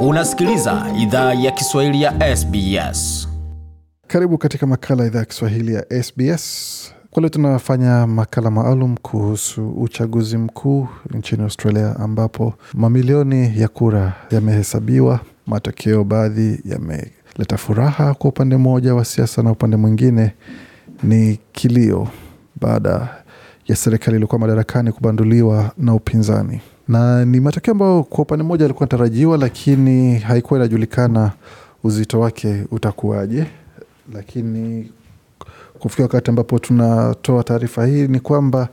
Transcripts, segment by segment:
Unasikiliza idhaa ya Kiswahili ya SBS. Karibu katika makala idhaa ya Kiswahili ya SBS. Kwa leo tunafanya makala maalum kuhusu uchaguzi mkuu nchini Australia, ambapo mamilioni ya kura yamehesabiwa. Matokeo baadhi yameleta furaha kwa upande mmoja wa siasa, na upande mwingine ni kilio baada ya serikali iliyokuwa madarakani kubanduliwa na upinzani, na ni matokeo ambayo kwa upande mmoja yalikuwa tarajiwa, lakini haikuwa inajulikana uzito wake utakuwaje. Lakini kufikia wakati ambapo tunatoa taarifa hii ni kwamba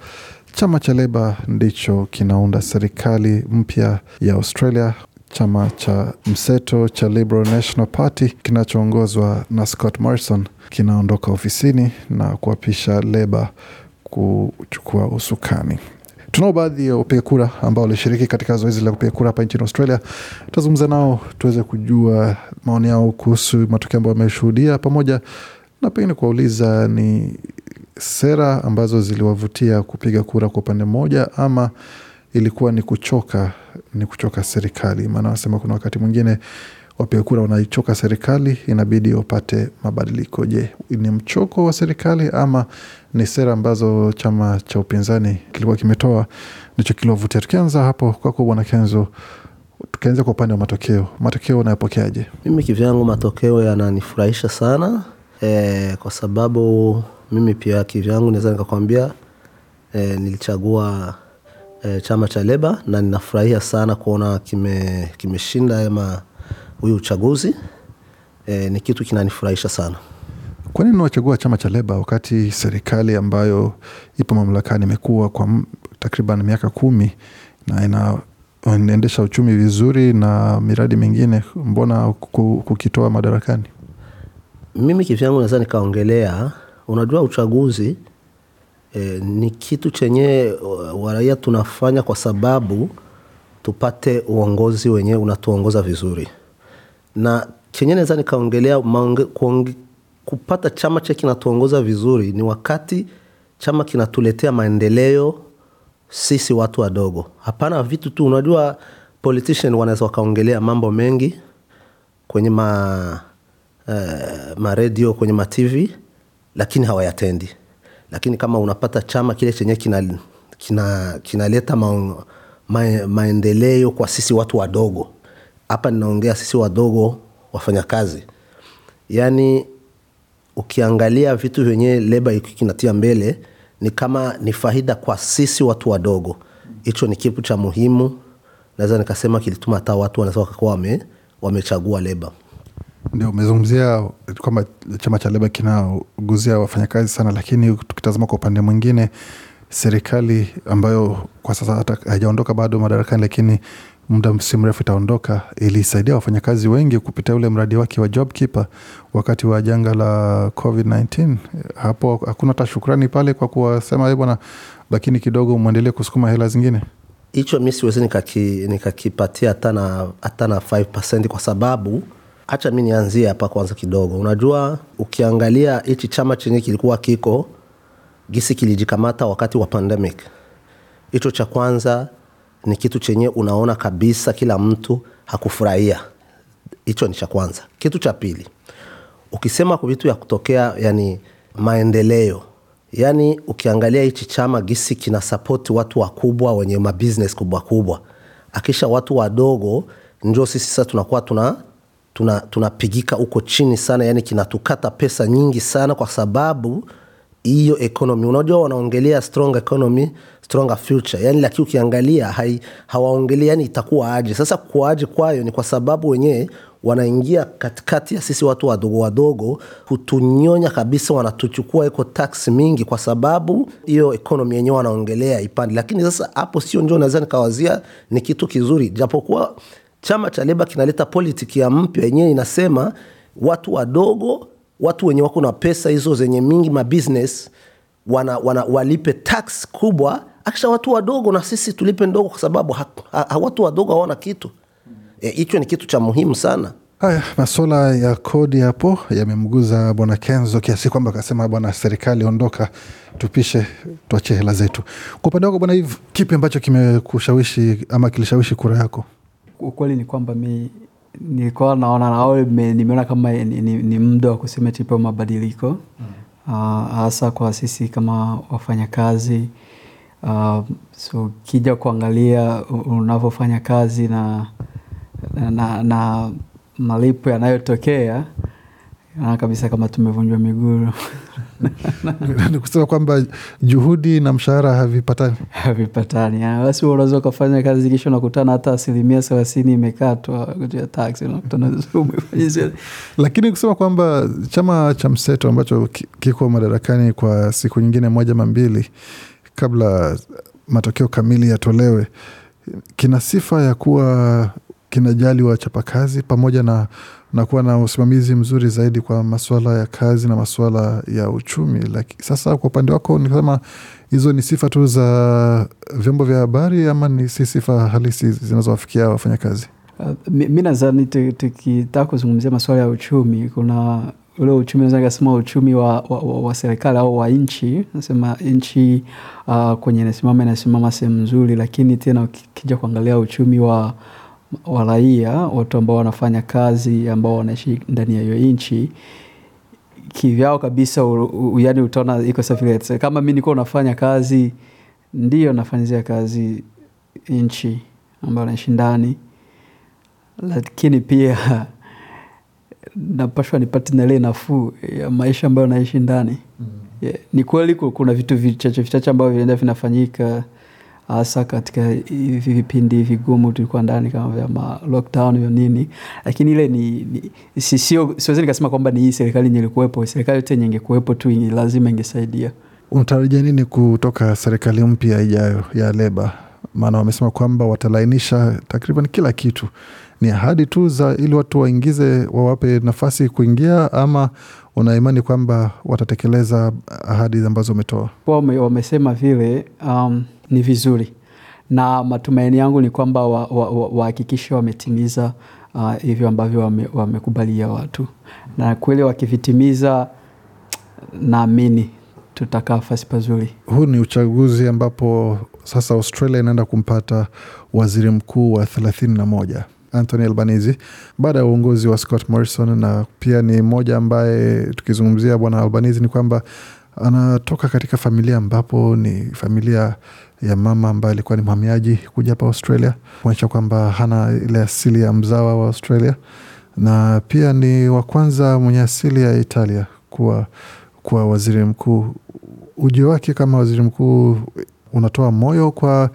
chama cha Leba ndicho kinaunda serikali mpya ya Australia. Chama cha mseto cha Liberal National Party kinachoongozwa na Scott Morrison kinaondoka ofisini na kuapisha Leba kuchukua usukani. Tunao baadhi ya wapiga kura ambao walishiriki katika zoezi la kupiga kura hapa nchini Australia. Tutazungumza nao tuweze kujua maoni yao kuhusu matokeo ambayo wameshuhudia, pamoja na pengine kuwauliza ni sera ambazo ziliwavutia kupiga kura kwa upande mmoja, ama ilikuwa ni kuchoka ni kuchoka serikali. Maana wanasema kuna wakati mwingine wapiga kura wanaichoka serikali, inabidi wapate mabadiliko. Je, ni mchoko wa serikali ama ni sera ambazo chama cha upinzani kilikuwa kimetoa ndicho kiliwavutia? Tukianza hapo kwako Bwana Kenzo, tukianza kwa upande wa matokeo, matokeo unayopokeaje? Mimi kivyangu matokeo yananifurahisha sana e, kwa sababu mimi pia kivyangu naweza nikakwambia e, nilichagua e, chama cha Leba na ninafurahia sana kuona kime kimeshinda ama huyu uchaguzi e, ni kitu kinanifurahisha sana. Kwa nini unachagua chama cha Leba wakati serikali ambayo ipo mamlakani imekuwa kwa takriban miaka kumi na ina inaendesha uchumi vizuri na miradi mingine, mbona kukitoa madarakani? Mimi kivyangu naweza nikaongelea, unajua uchaguzi e, ni kitu chenye waraia tunafanya kwa sababu tupate uongozi wenyewe unatuongoza vizuri, na chenye naweza nikaongelea kupata chama che kinatuongoza vizuri ni wakati chama kinatuletea maendeleo sisi watu wadogo. Hapana vitu tu, unajua politician wanaweza wakaongelea mambo mengi kwenye ma uh, maredio kwenye matv lakini hawayatendi. Lakini kama unapata chama kile chenye kinaleta kina, kina ma, ma, maendeleo kwa sisi watu wadogo, hapa ninaongea sisi wadogo wafanyakazi, yaani ukiangalia vitu vyenye leba kinatia mbele ni kama ni faida kwa sisi watu wadogo. Hicho ni kitu cha muhimu, naweza nikasema kilituma hata watu wanaweza wame, wamechagua leba. Ndio umezungumzia kwamba chama cha Leba kinaguzia wafanyakazi sana, lakini tukitazama kwa upande mwingine, serikali ambayo kwa sasa hata haijaondoka bado madarakani, lakini muda si mrefu itaondoka, ilisaidia wafanyakazi wengi kupitia ule mradi wake wa JobKeeper wakati wa janga la COVID-19. Hapo hakuna hata shukrani pale kwa kuwasema "Eh bwana, lakini kidogo mwendelee kusukuma hela zingine. hicho mi siwezi nikakipatia na hata na 5 kwa sababu hacha mi nianzie hapa kwanza kidogo unajua ukiangalia hichi chama chenye kilikuwa kiko gisi kilijikamata wakati wa pandemic hicho cha kwanza ni kitu chenye unaona kabisa kila mtu hakufurahia. Hicho ni cha kwanza. Kitu cha pili ukisema vitu ya kutokea yani maendeleo yani ukiangalia hichi chama gisi kina sapoti watu wakubwa wenye mabusiness kubwa kubwa. Akisha watu wadogo njo sisi sasa tunakuwa tuna tuna tunapigika huko chini sana yani kinatukata pesa nyingi sana kwa sababu hiyo economy. Unajua wanaongelea strong economy stronger future. Yani lakini ukiangalia hawaongelei yani itakuwa aje? Sasa kuaje kwayo ni kwa sababu wenyewe wanaingia katikati ya sisi watu wadogo wadogo hutunyonya kabisa wanatuchukua iko tax mingi kwa sababu hiyo ekonomi yenyewe wanaongelea ipande. Lakini sasa hapo sio njo naweza nikawazia ni kitu kizuri. Japokuwa chama cha leba kinaleta politiki ya mpya yenyewe inasema watu wadogo watu wenye wako na pesa hizo zenye mingi mabusiness wana, wana, walipe tax kubwa akisha watu wadogo na sisi tulipe ndogo kwa sababu ha, ha, watu wadogo hawana kitu. Hicho e, ni kitu cha muhimu sana. Haya, masuala ya kodi hapo yamemguza bwana Kenzo kiasi kwamba akasema, bwana serikali ondoka, tupishe, tuachie hela zetu. Kwa upande wako bwana Hiv, kipi ambacho kimekushawishi ama kilishawishi kura yako? ukweli ni kwamba mi nilikuwa naona au nimeona kama ni, ni, ni muda wa kusema tipo mabadiliko. Ah, hasa kwa sisi kama wafanyakazi uh, so ukija kuangalia unavyofanya kazi na, na, na, na malipo yanayotokea naona kabisa kama tumevunjwa miguu. Ni kusema kwamba juhudi na mshahara havipatani. Havipatani. Ah, Basi unaweza ukafanya kazi kisha unakutana hata asilimia thelathini imekatwa kutia taksi, lakini kusema kwamba chama cha mseto ambacho kiko madarakani kwa siku nyingine moja ama mbili kabla matokeo kamili yatolewe kina sifa ya kuwa kinajali wachapakazi pamoja na, na kuwa na usimamizi mzuri zaidi kwa masuala ya kazi na masuala ya uchumi. Laki, sasa kwa upande wako nikasema hizo ni sifa tu za vyombo vya habari ama ni si sifa halisi zinazowafikia wafanyakazi? Uh, mi nazani tukitaka kuzungumzia masuala ya uchumi, kuna ule uchumi naweza nikasema uchumi wa, wa, wa, wa serikali au wa nchi. Nasema nchi uh, kwenye inasimama inasimama sehemu nzuri, lakini tena ukija kuangalia uchumi wa, wa raia, watu ambao wanafanya kazi, ambao wanaishi ndani ya hiyo nchi kivyao kabisa, yani utaona iko safari. Kama mi nikuwa unafanya kazi, ndio nafanyizia kazi nchi ambayo naishi ndani lakini pia napashwa nipate na ile nafuu ya maisha ambayo naishi ndani yeah. Ni kweli kuna vitu vichache vichache ambavyo vinaenda vinafanyika hasa katika hivi vipindi vigumu tulikuwa ndani kama vya ma lockdown hiyo nini, lakini ile ni, ni si- sio siwezi nikasema kwamba ni hii serikali yenye ilikuwepo. Serikali yote yenye ingekuwepo tu lazima ingesaidia. unatarajia nini kutoka serikali mpya ijayo ya leba maana wamesema kwamba watalainisha takriban kila kitu. Ni ahadi tu za ili watu waingize wawape nafasi kuingia ama unaimani kwamba watatekeleza ahadi ambazo wame, wamesema vile um, ni vizuri. Na matumaini yangu ni kwamba wahakikishe wa, wa, wa wametimiza uh, hivyo ambavyo wame- wamekubalia watu, na kweli wakivitimiza, naamini tutakaa fasi pazuri. huu ni uchaguzi ambapo sasa australia inaenda kumpata waziri mkuu wa thelathini na moja anthony albanese baada ya uongozi wa scott morrison na pia ni mmoja ambaye tukizungumzia bwana albanese ni kwamba anatoka katika familia ambapo ni familia ya mama ambaye alikuwa ni mhamiaji kuja hapa australia kuonyesha kwamba hana ile asili ya mzawa wa australia na pia ni wa kwanza mwenye asili ya italia kuwa, kuwa waziri mkuu ujio wake kama waziri mkuu unatoa moyo kwa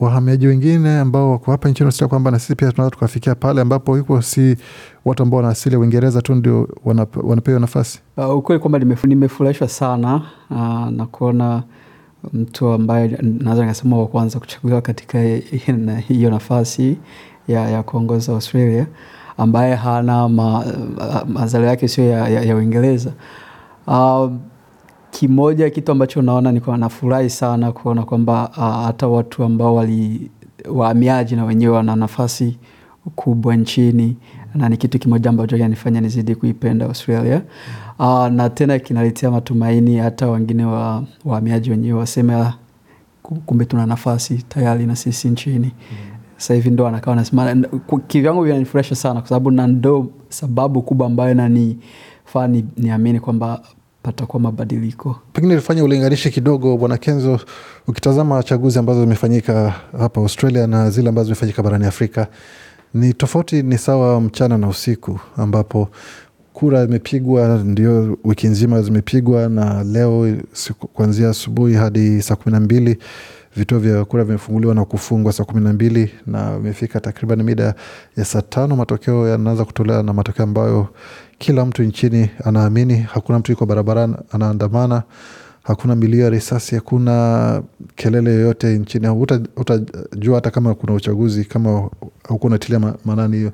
wahamiaji wengine ambao wako hapa nchini Australia kwamba na sisi pia tunaweza tukafikia pale ambapo iko si watu ambao wana asili ya Uingereza tu ndio wanap- wanapewa nafasi. Uh, ukweli kwamba nimefurahishwa sana uh, na kuona mtu ambaye naweza nikasema wa kwanza kuchaguliwa katika hiyo nafasi ya, ya kuongoza Australia ambaye hana ma, uh, mazalo yake sio ya, ya, ya Uingereza. Uh, kimoja kitu ambacho naona niko nafurahi sana kuona kwamba hata watu ambao wali wahamiaji na wenyewe wana nafasi kubwa nchini na ni kitu kimoja ambacho kinanifanya nizidi kuipenda Australia. Uh, na tena kinaletea matumaini hata wengine wa wahamiaji wenyewe waseme "Ah, kumbe tuna nafasi tayari na sisi nchini. Sasa hivi ndo anakaa anasema kivyangu vinanifurahisha sana kwa sababu na ndo sababu kubwa ambayo nanifaa ni, niamini kwamba patakuwa mabadiliko. Pengine ilifanya ulinganishe kidogo, Bwana Kenzo, ukitazama chaguzi ambazo zimefanyika hapa Australia na zile ambazo zimefanyika barani Afrika, ni tofauti, ni sawa mchana na usiku, ambapo kura imepigwa ndio wiki nzima zimepigwa, na leo kuanzia asubuhi hadi saa kumi na mbili vituo vya kura vimefunguliwa na kufungwa saa kumi na mbili na imefika takriban mida ya saa tano matokeo yanaanza kutolewa, na matokeo ambayo kila mtu nchini anaamini. Hakuna mtu yuko barabarani anaandamana, hakuna milio ya risasi, hakuna kelele yoyote nchini. Utajua hata kama kuna uchaguzi kama huku unatilia maanani hiyo.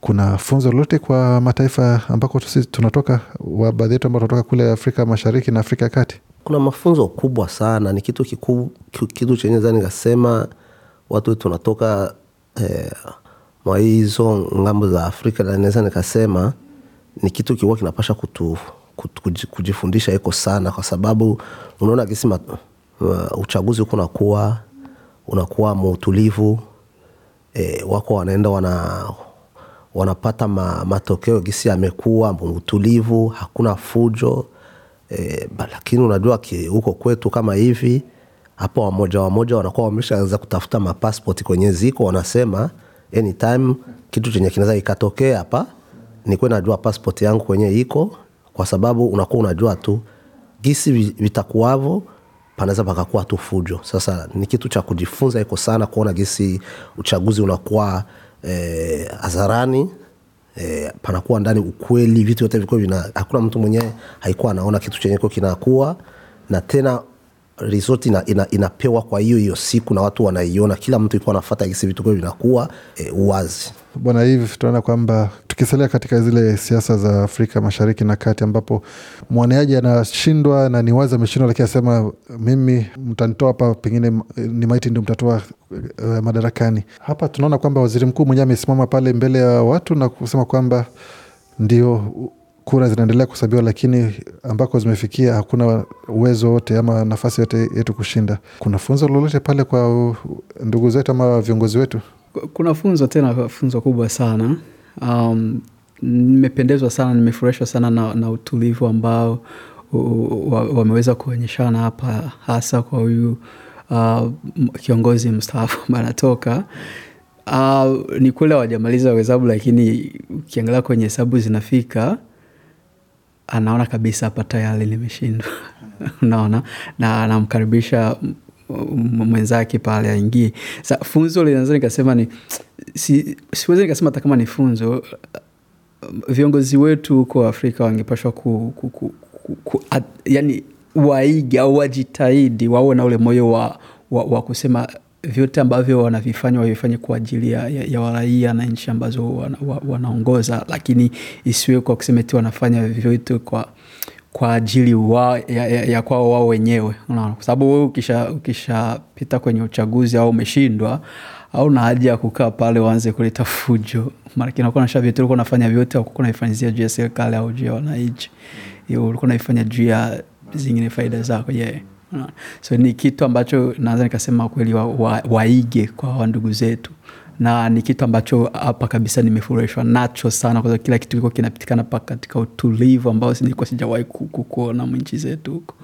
Kuna funzo lolote kwa mataifa ambako sisi tunatoka, baadhi yetu ambao tunatoka kule Afrika Mashariki na Afrika ya Kati? kuna mafunzo kubwa sana ni kitu kikubwa, ki- kitu chenye za nikasema watu tunatoka eh, mwa hizo ng'ambo za afrika na naweza nikasema ni kitu kiwa kinapasha kutu, kutu, kujifundisha iko sana kwa sababu unaona kisima uh, uchaguzi huko unakuwa unakuwa muutulivu e, wako wanaenda wana wanapata ma, matokeo gisi yamekuwa utulivu, hakuna fujo e, lakini unajua huko kwetu kama hivi hapo, wamoja wamoja wanakuwa wameshaanza kutafuta mapaspoti kwenye ziko, wanasema anytime kitu chenye kinaweza ikatokea hapa, nikuwe najua passport yangu kwenye iko, kwa sababu unakuwa unajua tu gisi vitakuwavo panaweza pakakuwa tu fujo. Sasa ni kitu cha kujifunza iko sana kuona gisi uchaguzi unakuwa hadharani eh, eh, panakuwa ndani ukweli, vitu vyote vikuwa vina, hakuna mtu mwenyewe haikuwa anaona kitu chenye ko kinakuwa na tena result ina, ina, inapewa kwa hiyo hiyo siku na watu wanaiona, kila mtu ikuwa anafata gisi vitu kwao vinakuwa e, uwazi. Bwana, hivi tunaona kwamba tukisalia katika zile siasa za Afrika Mashariki na Kati, ambapo mwaniaji anashindwa na ni wazi ameshindwa, lakini asema mimi mtanitoa hapa, pengine ni maiti ndio mtatoa uh, madarakani. Hapa tunaona kwamba waziri mkuu mwenyewe amesimama pale mbele ya watu na kusema kwamba ndio kura zinaendelea kuhesabiwa, lakini ambako zimefikia hakuna uwezo wote ama nafasi yote yetu kushinda. Kuna funzo lolote pale kwa ndugu zetu ama viongozi wetu? Kuna funzo tena, funzo kubwa sana. Um, nimependezwa sana, nimefurahishwa sana na, na utulivu ambao wameweza kuonyeshana hapa, hasa kwa huyu uh, kiongozi mstaafu ambaye anatoka uh, ni kule hawajamaliza hesabu, lakini ukiangalia kwenye hesabu zinafika anaona kabisa hapa tayari nimeshindwa unaona, na anamkaribisha mwenzake pale aingie. Sa funzo linaweza nikasema ni si, nikasema hata kama ni funzo. Viongozi wetu huko Afrika wangepashwa ku, ku, ku, ku, ku, yani waige au wajitahidi wawe na ule moyo wa, wa, wa kusema vyote ambavyo wanavifanya wavifanye kwa ajili ya, ya, ya waraia na nchi ambazo wana, wanaongoza, lakini isiwe kwa kusema ti wanafanya vyote kwa kwa ajili wa, ya, ya, ya kwao wao wenyewe, unaona, kwa sababu wewe ukishapita ukisha kwenye uchaguzi au umeshindwa au na haja ya kukaa pale uanze kuleta fujo, maanake unakuwa nasha vyote ulikuwa unafanya vyote aukuwa naifanyizia juu ya serikali au juu ya wananchi, ulikuwa naifanya juu ya zingine faida zako yeah. So ni kitu ambacho naweza nikasema kweli waige wa, waige kwa wandugu zetu. Na ni kitu ambacho hapa kabisa nimefurahishwa nacho sana, kwa kila kitu kiko kinapitikana pa katika utulivu ambao nilikuwa sijawahi kuona mwinchi zetu huko.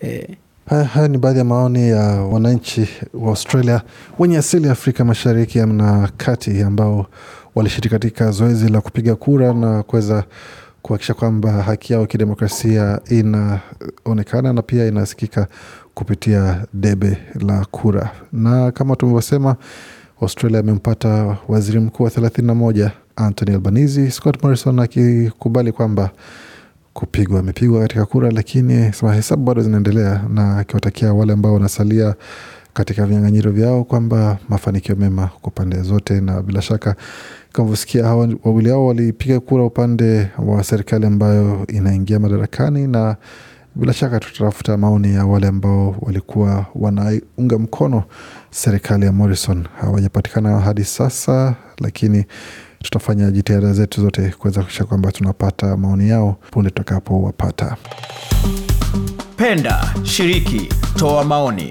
Eh. Haya, haya ni baadhi ya maoni ya wananchi wa Australia wenye asili ya Afrika Mashariki na Kati ambao walishiriki katika zoezi la kupiga kura na kuweza kuhakikisha kwamba haki yao kidemokrasia inaonekana na pia inasikika kupitia debe la kura. Na kama tumevyosema, Australia amempata waziri mkuu wa thelathini na moja Anthony Albanese, Scott Morrison akikubali kwamba kupigwa amepigwa katika kura, lakini sema hesabu bado zinaendelea, na akiwatakia wale ambao wanasalia katika vinyang'anyiro vyao kwamba mafanikio mema kwa pande zote, na bila shaka kama hawa wawili hao walipiga kura upande wa serikali ambayo inaingia madarakani, na bila shaka tutatafuta maoni ya wale ambao walikuwa wanaunga mkono serikali ya Morrison. Hawajapatikana hadi sasa, lakini tutafanya jitihada zetu zote kuweza kuisha kwamba tunapata maoni yao punde tutakapowapata. Penda, shiriki, toa maoni,